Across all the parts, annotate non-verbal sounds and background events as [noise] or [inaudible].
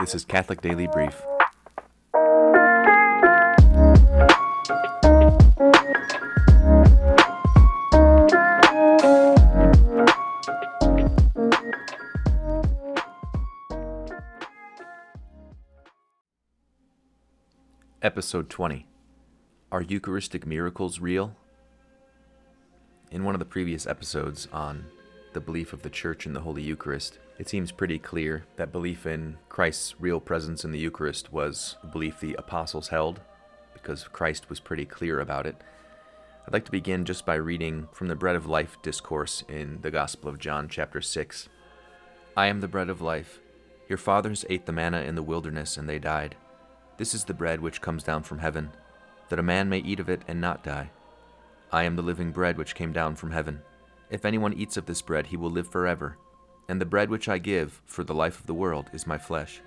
This is Catholic Daily Brief. Episode 20 Are Eucharistic Miracles Real? In one of the previous episodes on the belief of the Church in the Holy Eucharist, it seems pretty clear that belief in Christ's real presence in the Eucharist was a belief the apostles held, because Christ was pretty clear about it. I'd like to begin just by reading from the Bread of Life discourse in the Gospel of John, chapter 6. I am the bread of life. Your fathers ate the manna in the wilderness, and they died. This is the bread which comes down from heaven, that a man may eat of it and not die. I am the living bread which came down from heaven. If anyone eats of this bread, he will live forever. And the bread which I give for the life of the world is my flesh.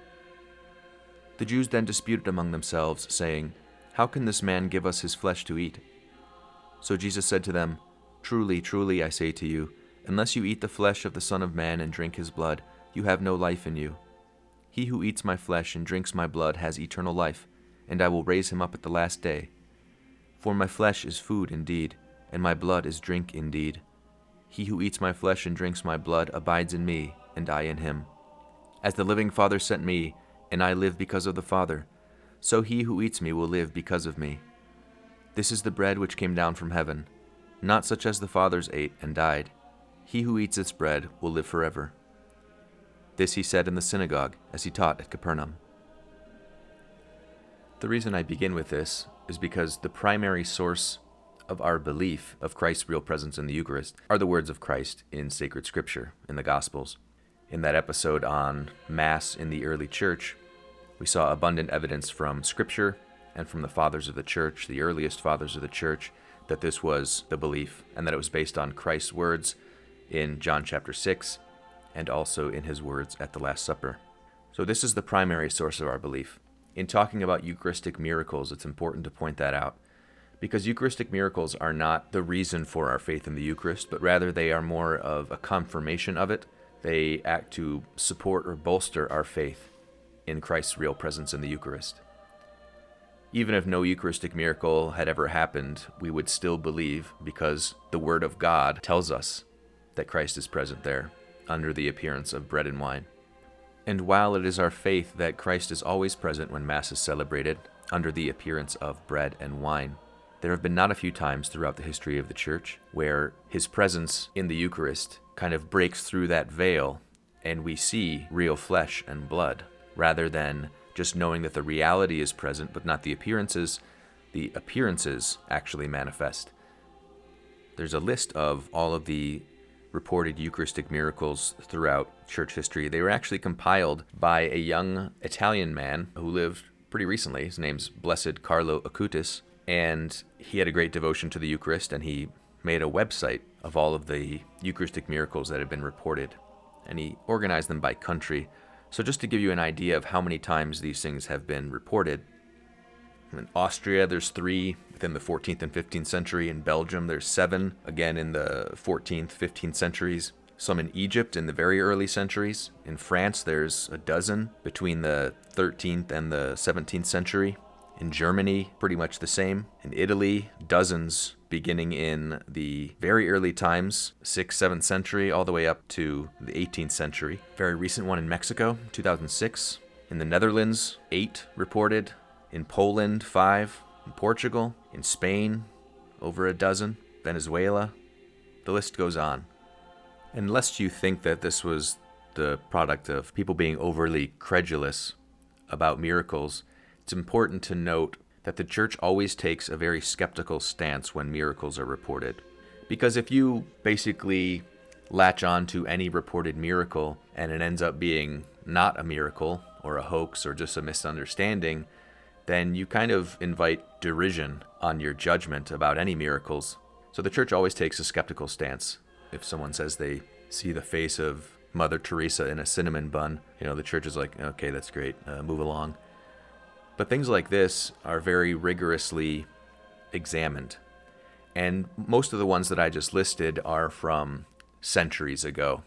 The Jews then disputed among themselves, saying, How can this man give us his flesh to eat? So Jesus said to them, Truly, truly, I say to you, unless you eat the flesh of the Son of Man and drink his blood, you have no life in you. He who eats my flesh and drinks my blood has eternal life, and I will raise him up at the last day. For my flesh is food indeed, and my blood is drink indeed. He who eats my flesh and drinks my blood abides in me, and I in him. As the living Father sent me, and I live because of the Father, so he who eats me will live because of me. This is the bread which came down from heaven, not such as the fathers ate and died. He who eats this bread will live forever. This he said in the synagogue as he taught at Capernaum. The reason I begin with this is because the primary source of our belief of Christ's real presence in the Eucharist are the words of Christ in sacred scripture, in the Gospels. In that episode on Mass in the early church, we saw abundant evidence from scripture and from the fathers of the church, the earliest fathers of the church, that this was the belief and that it was based on Christ's words in John chapter 6 and also in his words at the Last Supper. So, this is the primary source of our belief. In talking about Eucharistic miracles, it's important to point that out because Eucharistic miracles are not the reason for our faith in the Eucharist, but rather they are more of a confirmation of it. They act to support or bolster our faith in Christ's real presence in the Eucharist. Even if no Eucharistic miracle had ever happened, we would still believe because the Word of God tells us that Christ is present there under the appearance of bread and wine. And while it is our faith that Christ is always present when Mass is celebrated under the appearance of bread and wine, there have been not a few times throughout the history of the Church where his presence in the Eucharist kind of breaks through that veil and we see real flesh and blood, rather than just knowing that the reality is present but not the appearances. The appearances actually manifest. There's a list of all of the reported Eucharistic miracles throughout church history. They were actually compiled by a young Italian man who lived pretty recently. His name's Blessed Carlo Acutis and he had a great devotion to the Eucharist, and he made a website of all of the Eucharistic miracles that had been reported, and he organized them by country. So, just to give you an idea of how many times these things have been reported, in Austria, there's three within the 14th and 15th century. In Belgium, there's seven, again in the 14th, 15th centuries. Some in Egypt in the very early centuries. In France, there's a dozen between the 13th and the 17th century. In Germany, pretty much the same. In Italy, dozens beginning in the very early times, 6th, 7th century, all the way up to the 18th century. Very recent one in Mexico, 2006. In the Netherlands, eight reported. In Poland, five. In Portugal, in Spain, over a dozen. Venezuela, the list goes on. And lest you think that this was the product of people being overly credulous about miracles, it's important to note that the church always takes a very skeptical stance when miracles are reported. Because if you basically latch on to any reported miracle and it ends up being not a miracle or a hoax or just a misunderstanding, then you kind of invite derision on your judgment about any miracles. So the church always takes a skeptical stance. If someone says they see the face of Mother Teresa in a cinnamon bun, you know, the church is like, okay, that's great, uh, move along. But things like this are very rigorously examined. And most of the ones that I just listed are from centuries ago.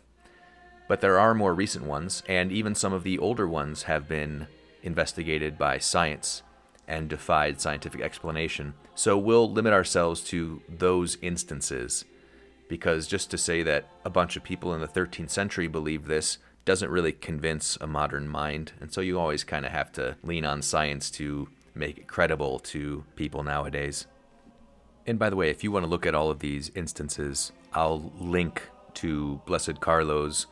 But there are more recent ones, and even some of the older ones have been investigated by science and defied scientific explanation. So we'll limit ourselves to those instances because just to say that a bunch of people in the 13th century believed this doesn't really convince a modern mind. And so you always kind of have to lean on science to make it credible to people nowadays. And by the way, if you want to look at all of these instances, I'll link to Blessed Carlo's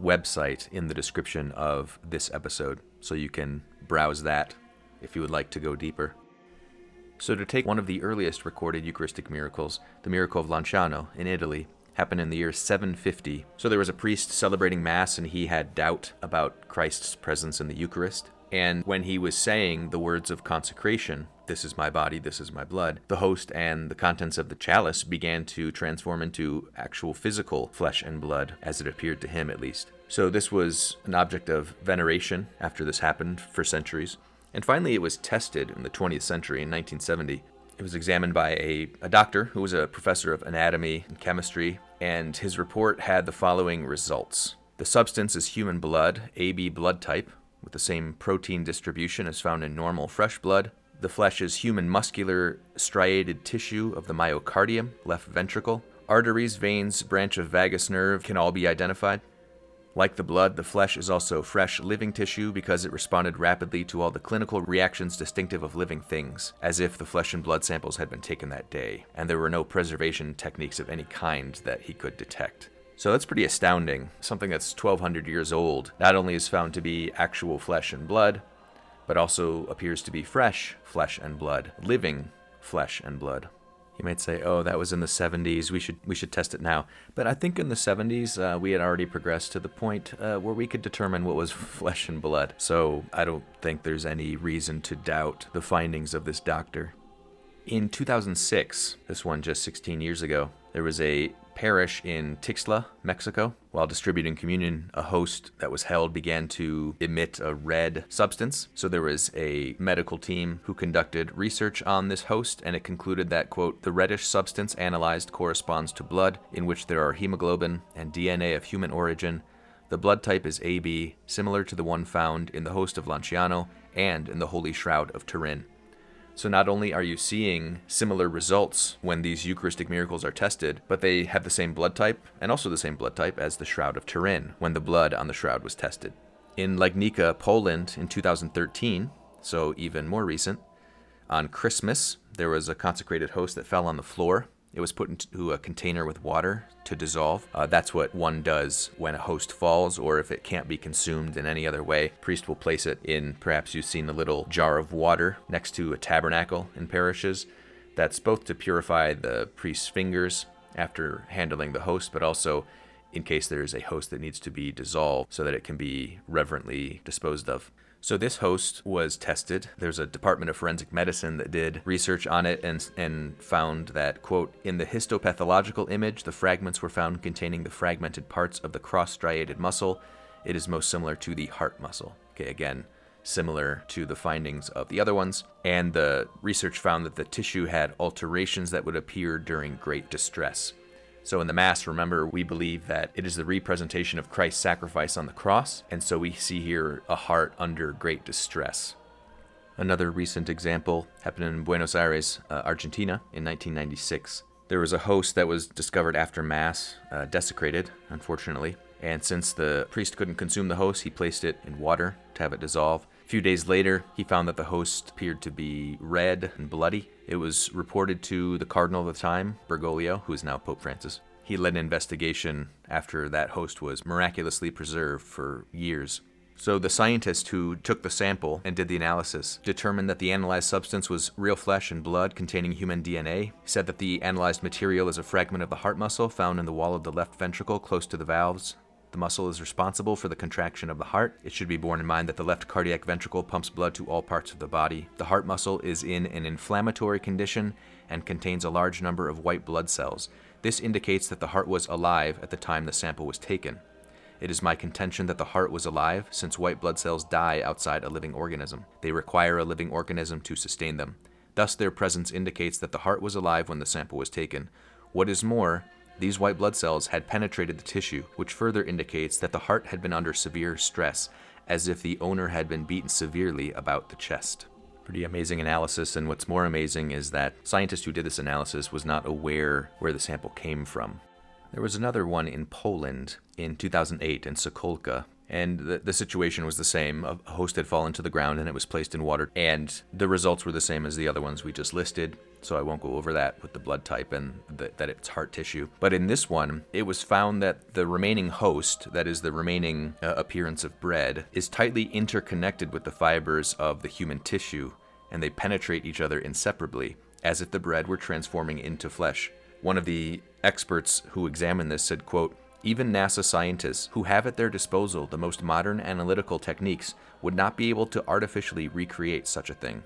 website in the description of this episode so you can browse that if you would like to go deeper. So, to take one of the earliest recorded Eucharistic miracles, the miracle of Lanciano in Italy, happened in the year 750. So, there was a priest celebrating Mass and he had doubt about Christ's presence in the Eucharist. And when he was saying the words of consecration, this is my body, this is my blood, the host and the contents of the chalice began to transform into actual physical flesh and blood, as it appeared to him at least. So this was an object of veneration after this happened for centuries. And finally, it was tested in the 20th century in 1970. It was examined by a, a doctor who was a professor of anatomy and chemistry, and his report had the following results. The substance is human blood, AB blood type, with the same protein distribution as found in normal fresh blood. The flesh is human muscular striated tissue of the myocardium, left ventricle. Arteries, veins, branch of vagus nerve can all be identified. Like the blood, the flesh is also fresh living tissue because it responded rapidly to all the clinical reactions distinctive of living things, as if the flesh and blood samples had been taken that day, and there were no preservation techniques of any kind that he could detect. So that's pretty astounding. Something that's 1200 years old not only is found to be actual flesh and blood, but also appears to be fresh flesh and blood, living flesh and blood. You might say, "Oh, that was in the 70s. We should we should test it now." But I think in the 70s uh, we had already progressed to the point uh, where we could determine what was [laughs] flesh and blood. So I don't think there's any reason to doubt the findings of this doctor. In 2006, this one just 16 years ago, there was a parish in Tixtla, Mexico. While distributing communion, a host that was held began to emit a red substance. So there was a medical team who conducted research on this host, and it concluded that, quote, the reddish substance analyzed corresponds to blood in which there are hemoglobin and DNA of human origin. The blood type is AB, similar to the one found in the host of Lanciano and in the Holy Shroud of Turin. So not only are you seeing similar results when these Eucharistic miracles are tested, but they have the same blood type and also the same blood type as the Shroud of Turin when the blood on the shroud was tested. In Legnica, Poland in 2013, so even more recent, on Christmas, there was a consecrated host that fell on the floor it was put into a container with water to dissolve. Uh, that's what one does when a host falls, or if it can't be consumed in any other way. Priest will place it in, perhaps you've seen a little jar of water next to a tabernacle in parishes. That's both to purify the priest's fingers after handling the host, but also in case there is a host that needs to be dissolved so that it can be reverently disposed of. So this host was tested. There's a Department of Forensic Medicine that did research on it and and found that quote in the histopathological image the fragments were found containing the fragmented parts of the cross-striated muscle. It is most similar to the heart muscle. Okay, again, similar to the findings of the other ones. And the research found that the tissue had alterations that would appear during great distress. So in the Mass, remember, we believe that it is the representation of Christ's sacrifice on the cross, and so we see here a heart under great distress. Another recent example happened in Buenos Aires, uh, Argentina, in 1996. There was a host that was discovered after Mass, uh, desecrated, unfortunately, and since the priest couldn't consume the host, he placed it in water to have it dissolve. Few days later, he found that the host appeared to be red and bloody, it was reported to the cardinal of the time, Bergoglio, who is now Pope Francis. He led an investigation after that host was miraculously preserved for years. So the scientist who took the sample and did the analysis determined that the analyzed substance was real flesh and blood containing human DNA. He said that the analyzed material is a fragment of the heart muscle found in the wall of the left ventricle close to the valves the muscle is responsible for the contraction of the heart. It should be borne in mind that the left cardiac ventricle pumps blood to all parts of the body. The heart muscle is in an inflammatory condition and contains a large number of white blood cells. This indicates that the heart was alive at the time the sample was taken. It is my contention that the heart was alive since white blood cells die outside a living organism. They require a living organism to sustain them. Thus, their presence indicates that the heart was alive when the sample was taken. What is more, these white blood cells had penetrated the tissue, which further indicates that the heart had been under severe stress, as if the owner had been beaten severely about the chest. Pretty amazing analysis, and what's more amazing is that scientist who did this analysis was not aware where the sample came from. There was another one in Poland in 2008 in Sokolka, and the, the situation was the same. A host had fallen to the ground and it was placed in water, and the results were the same as the other ones we just listed. So I won't go over that with the blood type and the, that it's heart tissue. But in this one, it was found that the remaining host, that is the remaining uh, appearance of bread, is tightly interconnected with the fibers of the human tissue, and they penetrate each other inseparably, as if the bread were transforming into flesh. One of the experts who examined this said, quote, even NASA scientists, who have at their disposal the most modern analytical techniques, would not be able to artificially recreate such a thing.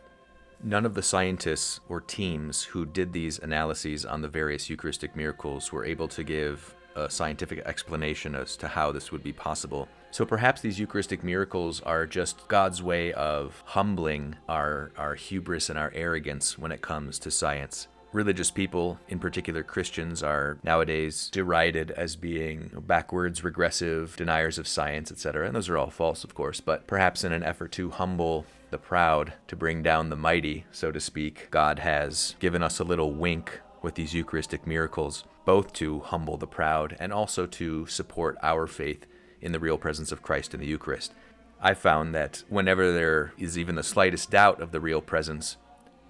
None of the scientists or teams who did these analyses on the various Eucharistic miracles were able to give a scientific explanation as to how this would be possible. So perhaps these Eucharistic miracles are just God's way of humbling our, our hubris and our arrogance when it comes to science religious people, in particular Christians, are nowadays derided as being backwards, regressive, deniers of science, etc. And those are all false, of course, but perhaps in an effort to humble the proud, to bring down the mighty, so to speak, God has given us a little wink with these Eucharistic miracles, both to humble the proud and also to support our faith in the real presence of Christ in the Eucharist. I found that whenever there is even the slightest doubt of the real presence,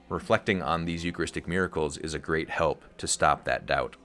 Reflecting on these Eucharistic miracles is a great help to stop that doubt.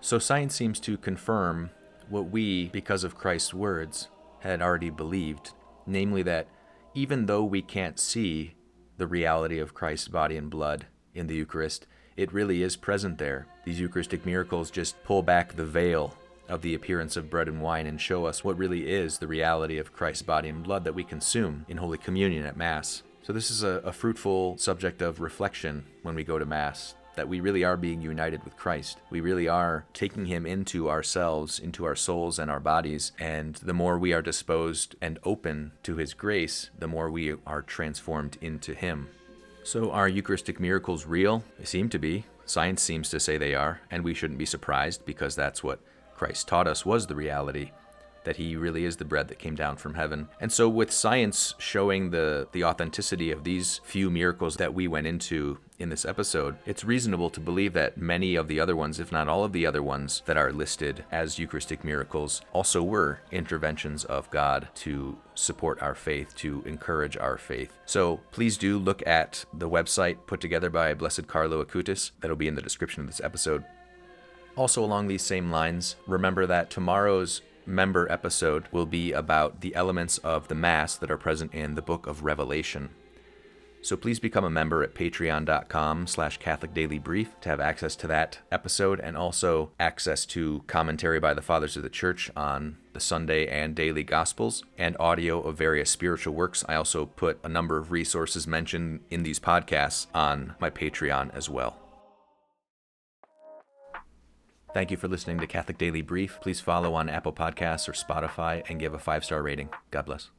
So science seems to confirm what we, because of Christ's words, had already believed, namely that even though we can't see the reality of Christ's body and blood in the Eucharist, it really is present there. These Eucharistic miracles just pull back the veil of the appearance of bread and wine and show us what really is the reality of Christ's body and blood that we consume in Holy Communion at Mass. So, this is a, a, fruitful subject of reflection when we go to Mass that we really are being united with Christ. We really are taking Him into ourselves, into our souls and our bodies. And the more we are disposed and open to His grace, the more we are transformed into Him. So, are Eucharistic miracles real? They seem to be. Science seems to say they are, and we shouldn't be surprised because that's what Christ taught us was the reality that he really is the bread that came down from heaven. And so with science showing the the authenticity of these few miracles that we went into in this episode, it's reasonable to believe that many of the other ones, if not all of the other ones that are listed as Eucharistic miracles, also were interventions of God to support our faith, to encourage our faith. So please do look at the website put together by Blessed Carlo Acutis. That'll be in the description of this episode. Also, along these same lines, remember that tomorrow's member episode will be about the elements of the Mass that are present in the book of Revelation. So please become a member at patreon.com slash Catholic Daily Brief to have access to that episode and also access to commentary by the Fathers of the Church on the Sunday and daily Gospels and audio of various spiritual works. I also put a number of resources mentioned in these podcasts on my Patreon as well. Thank you for listening to Catholic Daily Brief. Please follow on Apple Podcasts or Spotify and give a five star rating. God bless.